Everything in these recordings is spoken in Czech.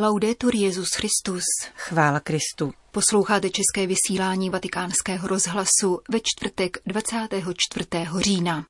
Laudetur Jezus Christus. Chvála Kristu. Posloucháte české vysílání Vatikánského rozhlasu ve čtvrtek 24. října.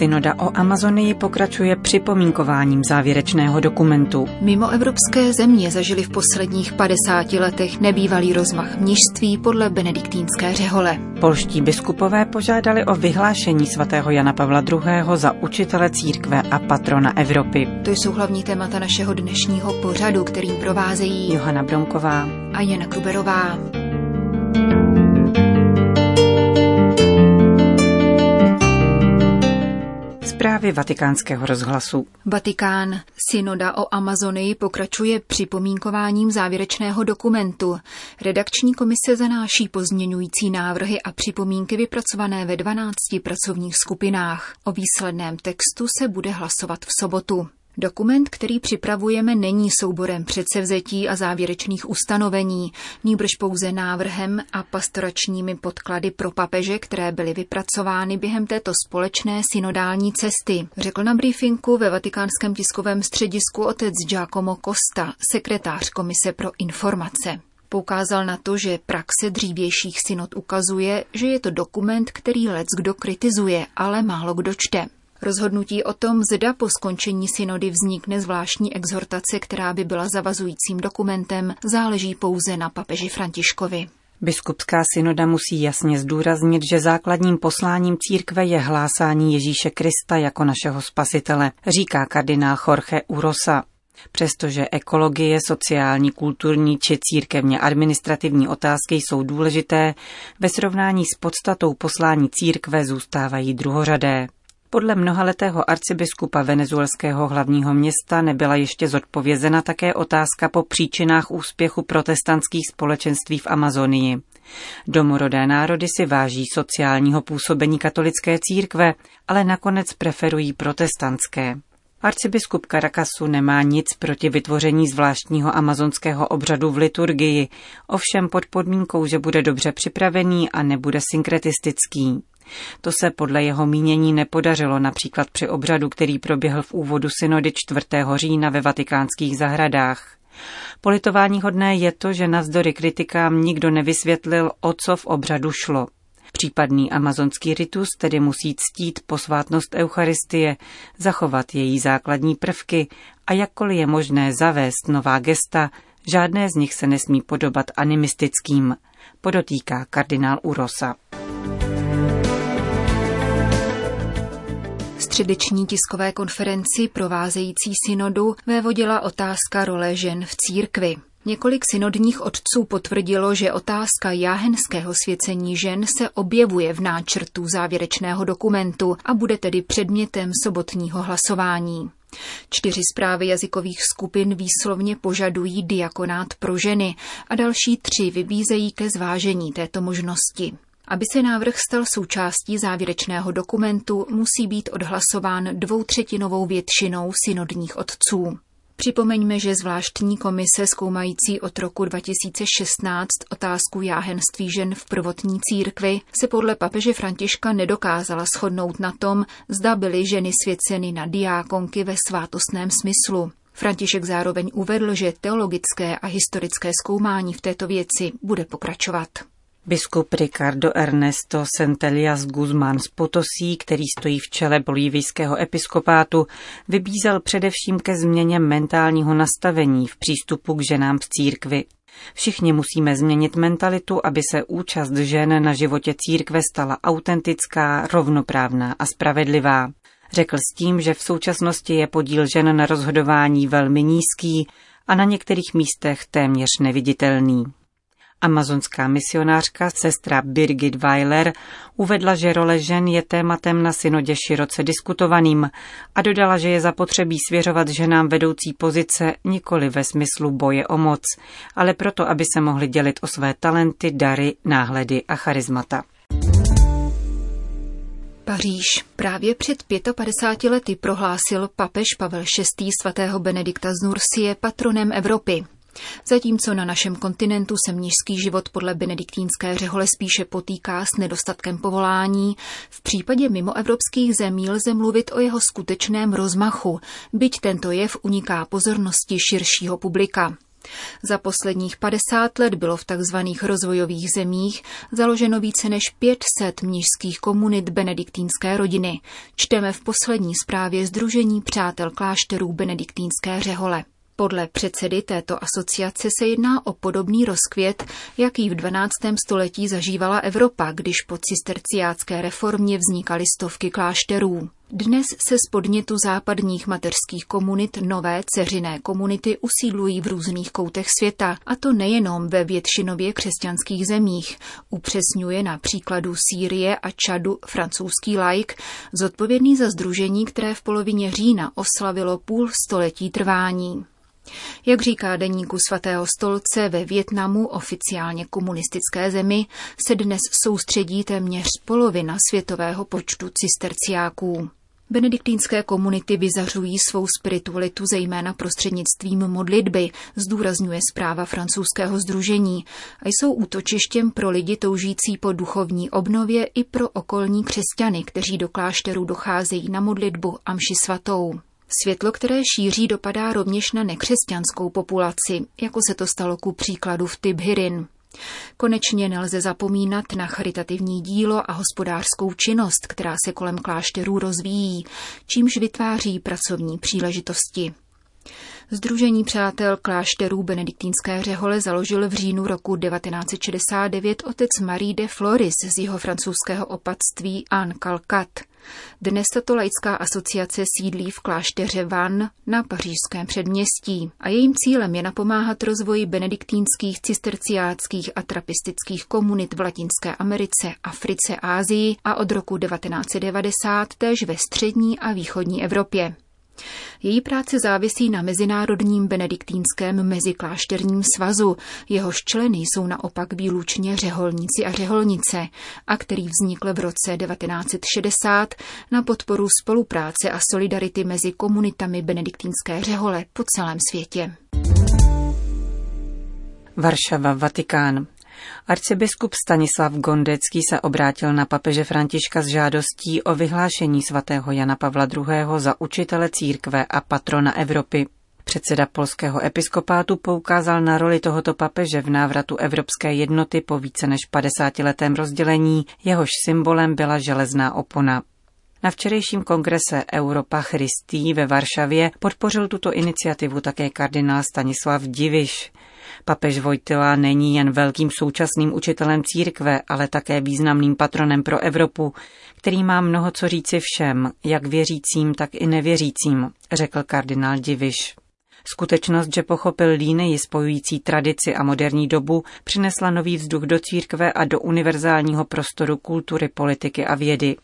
Synoda o Amazonii pokračuje připomínkováním závěrečného dokumentu. Mimo evropské země zažili v posledních 50 letech nebývalý rozmach mnižství podle benediktínské řehole. Polští biskupové požádali o vyhlášení svatého Jana Pavla II. za učitele církve a patrona Evropy. To jsou hlavní témata našeho dnešního pořadu, kterým provázejí Johana Bromková a Jana Kruberová. Zprávy vatikánského rozhlasu. Vatikán. Synoda o Amazonii pokračuje připomínkováním závěrečného dokumentu. Redakční komise zanáší pozměňující návrhy a připomínky vypracované ve 12 pracovních skupinách. O výsledném textu se bude hlasovat v sobotu. Dokument, který připravujeme, není souborem předsevzetí a závěrečných ustanovení, níbrž pouze návrhem a pastoračními podklady pro papeže, které byly vypracovány během této společné synodální cesty, řekl na briefingu ve vatikánském tiskovém středisku otec Giacomo Costa, sekretář Komise pro informace. Poukázal na to, že praxe dřívějších synod ukazuje, že je to dokument, který lec kdo kritizuje, ale málo kdo čte. Rozhodnutí o tom, zda po skončení synody vznikne zvláštní exhortace, která by byla zavazujícím dokumentem, záleží pouze na papeži Františkovi. Biskupská synoda musí jasně zdůraznit, že základním posláním církve je hlásání Ježíše Krista jako našeho spasitele, říká kardinál Jorge Urosa. Přestože ekologie, sociální, kulturní či církevně administrativní otázky jsou důležité, ve srovnání s podstatou poslání církve zůstávají druhořadé. Podle mnohaletého arcibiskupa venezuelského hlavního města nebyla ještě zodpovězena také otázka po příčinách úspěchu protestantských společenství v Amazonii. Domorodé národy si váží sociálního působení katolické církve, ale nakonec preferují protestantské. Arcibiskup Caracasu nemá nic proti vytvoření zvláštního amazonského obřadu v liturgii, ovšem pod podmínkou, že bude dobře připravený a nebude synkretistický. To se podle jeho mínění nepodařilo například při obřadu, který proběhl v úvodu synody 4. října ve vatikánských zahradách. Politování hodné je to, že navzdory kritikám nikdo nevysvětlil, o co v obřadu šlo. Případný amazonský ritus tedy musí ctít posvátnost Eucharistie, zachovat její základní prvky a jakkoliv je možné zavést nová gesta, žádné z nich se nesmí podobat animistickým, podotýká kardinál Urosa. Středeční tiskové konferenci provázející synodu vévodila otázka role žen v církvi. Několik synodních otců potvrdilo, že otázka jáhenského svěcení žen se objevuje v náčrtu závěrečného dokumentu a bude tedy předmětem sobotního hlasování. Čtyři zprávy jazykových skupin výslovně požadují diakonát pro ženy a další tři vybízejí ke zvážení této možnosti. Aby se návrh stal součástí závěrečného dokumentu, musí být odhlasován dvoutřetinovou většinou synodních otců. Připomeňme, že zvláštní komise zkoumající od roku 2016 otázku jáhenství žen v prvotní církvi se podle papeže Františka nedokázala shodnout na tom, zda byly ženy svěceny na diákonky ve svátostném smyslu. František zároveň uvedl, že teologické a historické zkoumání v této věci bude pokračovat. Biskup Ricardo Ernesto Centelias Guzmán z Potosí, který stojí v čele bolívijského episkopátu, vybízel především ke změně mentálního nastavení v přístupu k ženám v církvi. Všichni musíme změnit mentalitu, aby se účast žen na životě církve stala autentická, rovnoprávná a spravedlivá. Řekl s tím, že v současnosti je podíl žen na rozhodování velmi nízký a na některých místech téměř neviditelný. Amazonská misionářka sestra Birgit Weiler uvedla, že role žen je tématem na synodě široce diskutovaným a dodala, že je zapotřebí svěřovat ženám vedoucí pozice nikoli ve smyslu boje o moc, ale proto, aby se mohly dělit o své talenty, dary, náhledy a charizmata. Paříž. Právě před 55 lety prohlásil papež Pavel VI. svatého Benedikta z Nursie patronem Evropy. Zatímco na našem kontinentu se mnižský život podle benediktínské řehole spíše potýká s nedostatkem povolání, v případě mimoevropských zemí lze mluvit o jeho skutečném rozmachu, byť tento jev uniká pozornosti širšího publika. Za posledních 50 let bylo v tzv. rozvojových zemích založeno více než 500 mnižských komunit benediktínské rodiny. Čteme v poslední zprávě Združení přátel klášterů benediktínské řehole. Podle předsedy této asociace se jedná o podobný rozkvět, jaký v 12. století zažívala Evropa, když po cisterciácké reformě vznikaly stovky klášterů. Dnes se z podnětu západních mateřských komunit nové ceřiné komunity usídlují v různých koutech světa, a to nejenom ve většinově křesťanských zemích, upřesňuje na příkladu Sýrie a Čadu francouzský laik, zodpovědný za združení, které v polovině října oslavilo půl století trvání. Jak říká deníku svatého stolce ve Větnamu, oficiálně komunistické zemi, se dnes soustředí téměř polovina světového počtu cisterciáků. Benediktínské komunity vyzařují svou spiritualitu zejména prostřednictvím modlitby, zdůrazňuje zpráva francouzského združení, a jsou útočištěm pro lidi toužící po duchovní obnově i pro okolní křesťany, kteří do klášterů docházejí na modlitbu a mši svatou. Světlo, které šíří, dopadá rovněž na nekřesťanskou populaci, jako se to stalo ku příkladu v Tibhirin. Konečně nelze zapomínat na charitativní dílo a hospodářskou činnost, která se kolem klášterů rozvíjí, čímž vytváří pracovní příležitosti. Združení přátel klášterů benediktínské řehole založil v říjnu roku 1969 otec Marie de Floris z jeho francouzského opatství Anne Calcat. Dnes tato laická asociace sídlí v klášteře Van na pařížském předměstí a jejím cílem je napomáhat rozvoji benediktínských, cisterciáckých a trapistických komunit v Latinské Americe, Africe, Ázii a od roku 1990 též ve střední a východní Evropě. Její práce závisí na Mezinárodním benediktínském meziklášterním svazu, jehož členy jsou naopak výlučně řeholníci a řeholnice, a který vznikl v roce 1960 na podporu spolupráce a solidarity mezi komunitami benediktínské řehole po celém světě. Varšava, Vatikán. Arcibiskup Stanislav Gondecký se obrátil na papeže Františka s žádostí o vyhlášení svatého Jana Pavla II. za učitele církve a patrona Evropy. Předseda polského episkopátu poukázal na roli tohoto papeže v návratu evropské jednoty po více než 50-letém rozdělení, jehož symbolem byla železná opona. Na včerejším kongrese Europa Christi ve Varšavě podpořil tuto iniciativu také kardinál Stanislav Diviš. Papež Vojtila není jen velkým současným učitelem církve, ale také významným patronem pro Evropu, který má mnoho co říci všem, jak věřícím, tak i nevěřícím, řekl kardinál Diviš. Skutečnost, že pochopil línii spojující tradici a moderní dobu, přinesla nový vzduch do církve a do univerzálního prostoru kultury, politiky a vědy.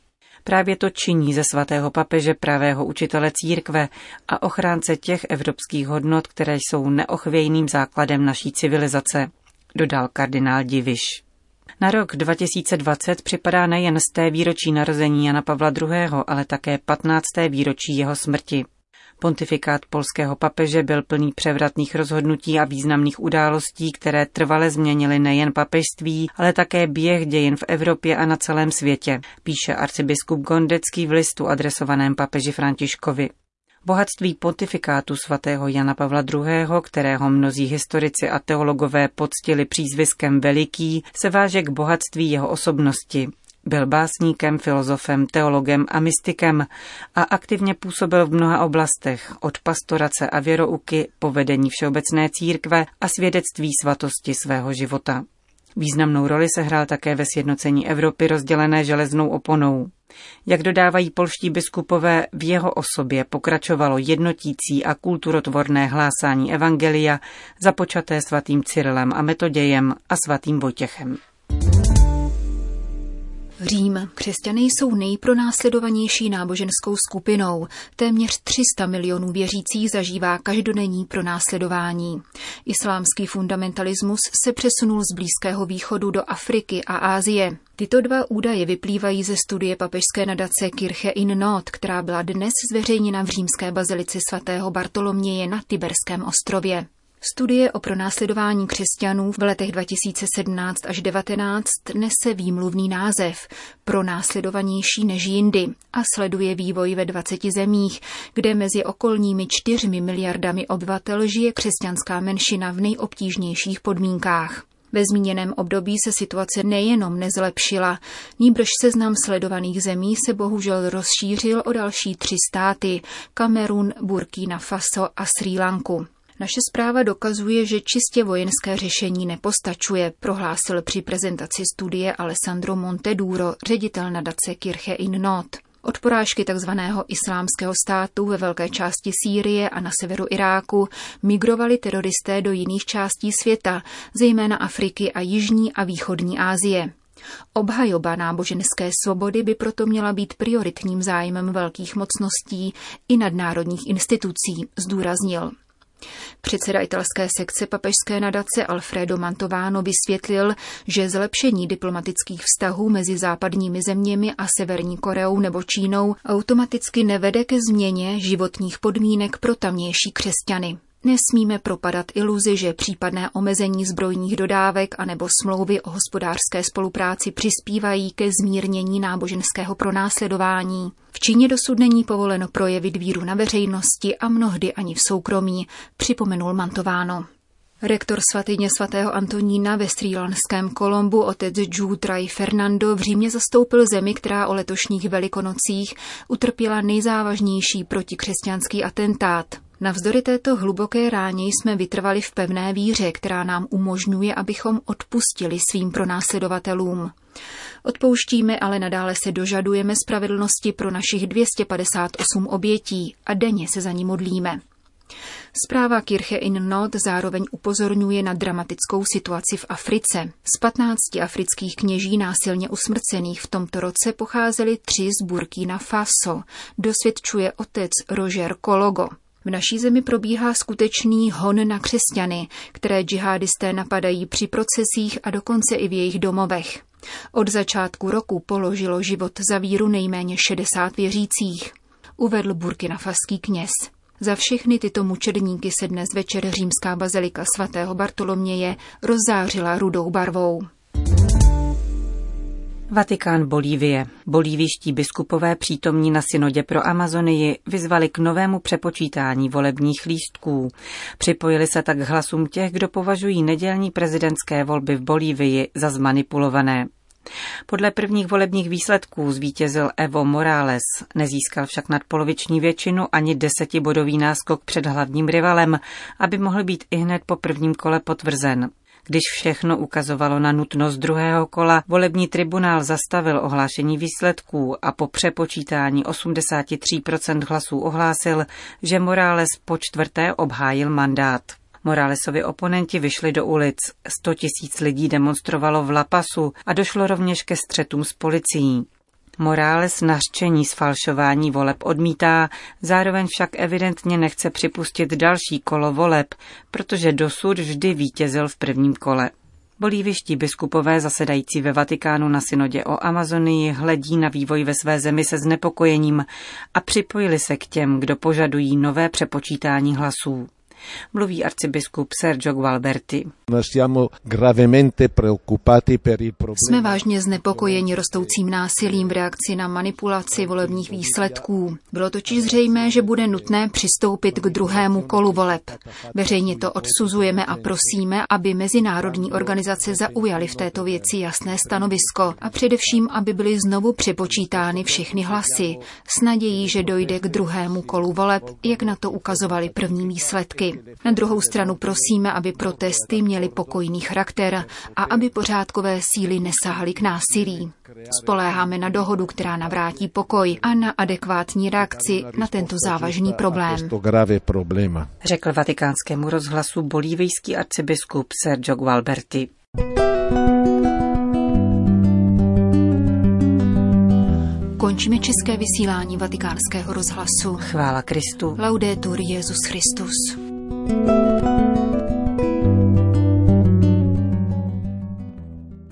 Právě to činí ze svatého papeže pravého učitele církve a ochránce těch evropských hodnot, které jsou neochvějným základem naší civilizace, dodal kardinál Diviš. Na rok 2020 připadá nejen z té výročí narození Jana Pavla II., ale také 15. výročí jeho smrti. Pontifikát polského papeže byl plný převratných rozhodnutí a významných událostí, které trvale změnily nejen papežství, ale také běh dějin v Evropě a na celém světě, píše arcibiskup Gondecký v listu adresovaném papeži Františkovi. Bohatství pontifikátu svatého Jana Pavla II., kterého mnozí historici a teologové poctili přízviskem veliký, se váže k bohatství jeho osobnosti, byl básníkem, filozofem, teologem a mystikem a aktivně působil v mnoha oblastech, od pastorace a věrouky po vedení všeobecné církve a svědectví svatosti svého života. Významnou roli se hrál také ve sjednocení Evropy rozdělené železnou oponou. Jak dodávají polští biskupové, v jeho osobě pokračovalo jednotící a kulturotvorné hlásání evangelia, započaté svatým Cyrilem a Metodějem a svatým Vojtěchem. Řím. Křesťané jsou nejpronásledovanější náboženskou skupinou. Téměř 300 milionů věřících zažívá každodenní pronásledování. Islámský fundamentalismus se přesunul z Blízkého východu do Afriky a Ázie. Tyto dva údaje vyplývají ze studie papežské nadace Kirche in Not, která byla dnes zveřejněna v římské bazilice svatého Bartoloměje na Tiberském ostrově. Studie o pronásledování křesťanů v letech 2017 až 2019 nese výmluvný název Pronásledovanější než jindy a sleduje vývoj ve 20 zemích, kde mezi okolními 4 miliardami obyvatel žije křesťanská menšina v nejobtížnějších podmínkách. Ve zmíněném období se situace nejenom nezlepšila, níbrž seznam sledovaných zemí se bohužel rozšířil o další tři státy – Kamerun, Burkina Faso a Sri Lanku. Naše zpráva dokazuje, že čistě vojenské řešení nepostačuje, prohlásil při prezentaci studie Alessandro Monteduro, ředitel nadace Kirche in Not. Od porážky tzv. islámského státu ve velké části Sýrie a na severu Iráku migrovali teroristé do jiných částí světa, zejména Afriky a Jižní a Východní Asie. Obhajoba náboženské svobody by proto měla být prioritním zájmem velkých mocností i nadnárodních institucí, zdůraznil. Předseda italské sekce papežské nadace Alfredo Mantovano vysvětlil, že zlepšení diplomatických vztahů mezi západními zeměmi a Severní Koreou nebo Čínou automaticky nevede ke změně životních podmínek pro tamnější křesťany. Nesmíme propadat iluzi, že případné omezení zbrojních dodávek anebo smlouvy o hospodářské spolupráci přispívají ke zmírnění náboženského pronásledování. V Číně dosud není povoleno projevit víru na veřejnosti a mnohdy ani v soukromí, připomenul Mantováno. Rektor svatyně svatého Antonína ve Střílanském Kolombu otec Jutraj Fernando v Římě zastoupil zemi, která o letošních velikonocích utrpěla nejzávažnější protikřesťanský atentát. Navzdory této hluboké ráně jsme vytrvali v pevné víře, která nám umožňuje, abychom odpustili svým pronásledovatelům. Odpouštíme, ale nadále se dožadujeme spravedlnosti pro našich 258 obětí a denně se za ní modlíme. Zpráva Kirche in Not zároveň upozorňuje na dramatickou situaci v Africe. Z 15 afrických kněží násilně usmrcených v tomto roce pocházeli tři z Burkina Faso, dosvědčuje otec Roger Kologo. V naší zemi probíhá skutečný hon na křesťany, které džihadisté napadají při procesích a dokonce i v jejich domovech. Od začátku roku položilo život za víru nejméně 60 věřících, uvedl burkinafaský kněz. Za všechny tyto mučedníky se dnes večer římská bazilika svatého Bartoloměje rozzářila rudou barvou. Vatikán Bolívie. Bolíviští biskupové přítomní na synodě pro Amazonii vyzvali k novému přepočítání volebních lístků. Připojili se tak k hlasům těch, kdo považují nedělní prezidentské volby v Bolívii za zmanipulované. Podle prvních volebních výsledků zvítězil Evo Morales, nezískal však nadpoloviční většinu ani desetibodový náskok před hlavním rivalem, aby mohl být i hned po prvním kole potvrzen. Když všechno ukazovalo na nutnost druhého kola, volební tribunál zastavil ohlášení výsledků a po přepočítání 83% hlasů ohlásil, že Morales po čtvrté obhájil mandát. Moralesovi oponenti vyšli do ulic. 100 tisíc lidí demonstrovalo v Lapasu a došlo rovněž ke střetům s policií. Morales nařčení sfalšování voleb odmítá, zároveň však evidentně nechce připustit další kolo voleb, protože dosud vždy vítězil v prvním kole. Bolíviští biskupové zasedající ve Vatikánu na synodě o Amazonii hledí na vývoj ve své zemi se znepokojením a připojili se k těm, kdo požadují nové přepočítání hlasů mluví arcibiskup Sergio Gualberti. Jsme vážně znepokojeni rostoucím násilím v reakci na manipulaci volebních výsledků. Bylo totiž zřejmé, že bude nutné přistoupit k druhému kolu voleb. Veřejně to odsuzujeme a prosíme, aby mezinárodní organizace zaujaly v této věci jasné stanovisko a především, aby byly znovu přepočítány všechny hlasy s nadějí, že dojde k druhému kolu voleb, jak na to ukazovaly první výsledky. Na druhou stranu prosíme, aby protesty měly pokojný charakter a aby pořádkové síly nesahaly k násilí. Spoléháme na dohodu, která navrátí pokoj a na adekvátní reakci na tento závažný problém. Řekl vatikánskému rozhlasu bolívijský arcibiskup Sergio Gualberti. Končíme české vysílání vatikánského rozhlasu. Chvála Kristu. Laudetur Jezus Christus. Música